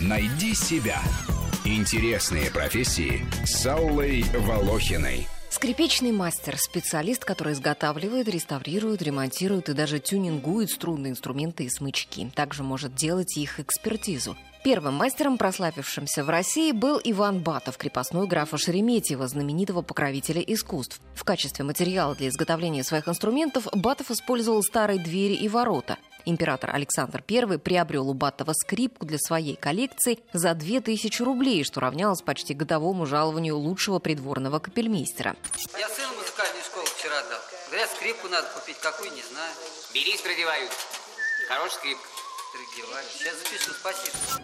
Найди себя. Интересные профессии с Аллой Волохиной. Скрипичный мастер – специалист, который изготавливает, реставрирует, ремонтирует и даже тюнингует струнные инструменты и смычки. Также может делать их экспертизу. Первым мастером, прославившимся в России, был Иван Батов, крепостной графа Шереметьева, знаменитого покровителя искусств. В качестве материала для изготовления своих инструментов Батов использовал старые двери и ворота. Император Александр I приобрел у Батова скрипку для своей коллекции за 2000 рублей, что равнялось почти годовому жалованию лучшего придворного капельмейстера. Я сыну музыкальную школу вчера дал. Говорят, скрипку надо купить, какую, не знаю. Берись, продевают. Хорошая скрипка.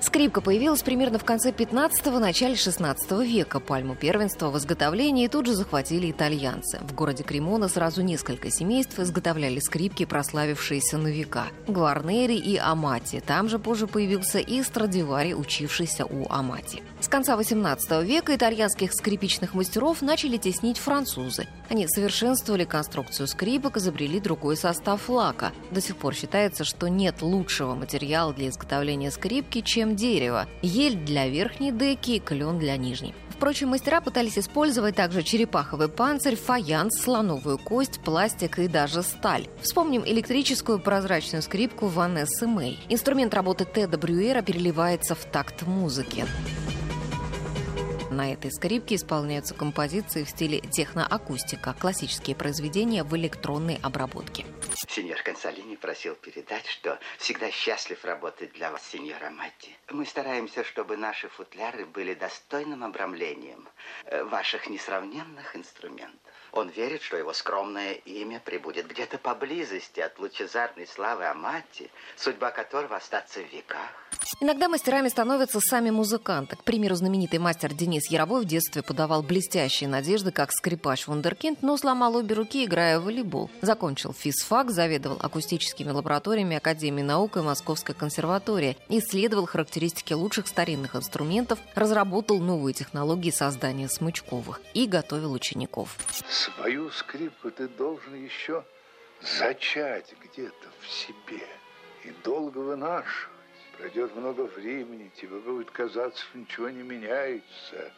Скрипка появилась примерно в конце 15-го, начале 16 века. Пальму первенства в изготовлении тут же захватили итальянцы. В городе Кремона сразу несколько семейств изготовляли скрипки, прославившиеся на века. Гварнери и Амати. Там же позже появился и Страдивари, учившийся у Амати. С конца 18 века итальянских скрипичных мастеров начали теснить французы. Они совершенствовали конструкцию скрипок, изобрели другой состав лака. До сих пор считается, что нет лучшего материала для изготовления скрипки, чем дерево. Ель для верхней деки, клен для нижней. Впрочем, мастера пытались использовать также черепаховый панцирь, фаянс, слоновую кость, пластик и даже сталь. Вспомним электрическую прозрачную скрипку Ванессы Мэй. Инструмент работы Теда Брюера переливается в такт музыки. На этой скрипке исполняются композиции в стиле техноакустика, классические произведения в электронной обработке. Сеньор Консалини просил передать, что всегда счастлив работать для вас, сеньора Матти. Мы стараемся, чтобы наши футляры были достойным обрамлением ваших несравненных инструментов. Он верит, что его скромное имя прибудет где-то поблизости от лучезарной славы Амати, судьба которого остаться в веках. Иногда мастерами становятся сами музыканты. К примеру, знаменитый мастер Денис Яровой в детстве подавал блестящие надежды как скрипач вундеркинд, но сломал обе руки, играя в волейбол. Закончил физфак, заведовал акустическими лабораториями Академии наук и Московской консерватории, исследовал характеристики лучших старинных инструментов, разработал новые технологии создания смычковых и готовил учеников. Свою скрипку ты должен еще зачать где-то в себе и долго вынашивать. Пройдет много времени, тебе будет казаться, что ничего не меняется.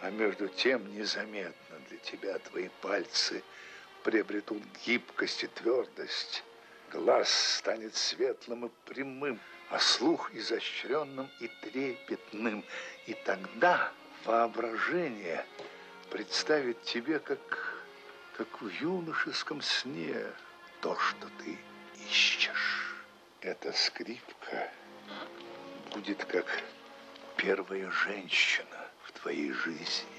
А между тем незаметно для тебя твои пальцы приобретут гибкость и твердость. Глаз станет светлым и прямым, а слух изощренным и трепетным. И тогда воображение – представить тебе, как, как в юношеском сне, то, что ты ищешь. Эта скрипка будет как первая женщина в твоей жизни.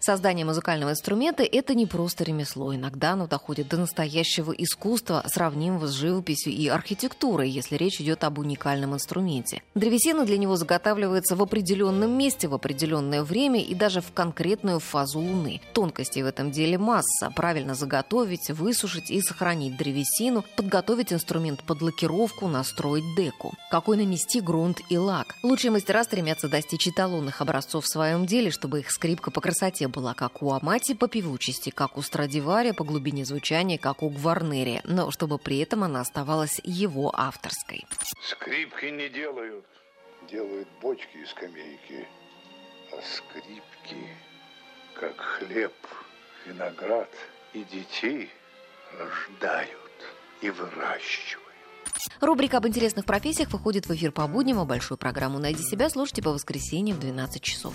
Создание музыкального инструмента – это не просто ремесло. Иногда оно доходит до настоящего искусства, сравнимого с живописью и архитектурой, если речь идет об уникальном инструменте. Древесина для него заготавливается в определенном месте, в определенное время и даже в конкретную фазу Луны. Тонкостей в этом деле масса. Правильно заготовить, высушить и сохранить древесину, подготовить инструмент под лакировку, настроить деку. Какой нанести грунт и лак. Лучшие мастера стремятся достичь эталонных образцов в своем деле, чтобы их скрипка по красоте красоте была как у Амати по певучести, как у Страдивари по глубине звучания, как у Гварнери, но чтобы при этом она оставалась его авторской. Скрипки не делают, делают бочки и скамейки, а скрипки, как хлеб, виноград и детей рождают и выращивают. Рубрика об интересных профессиях выходит в эфир по будням, а большую программу «Найди себя» слушайте по воскресеньям в 12 часов.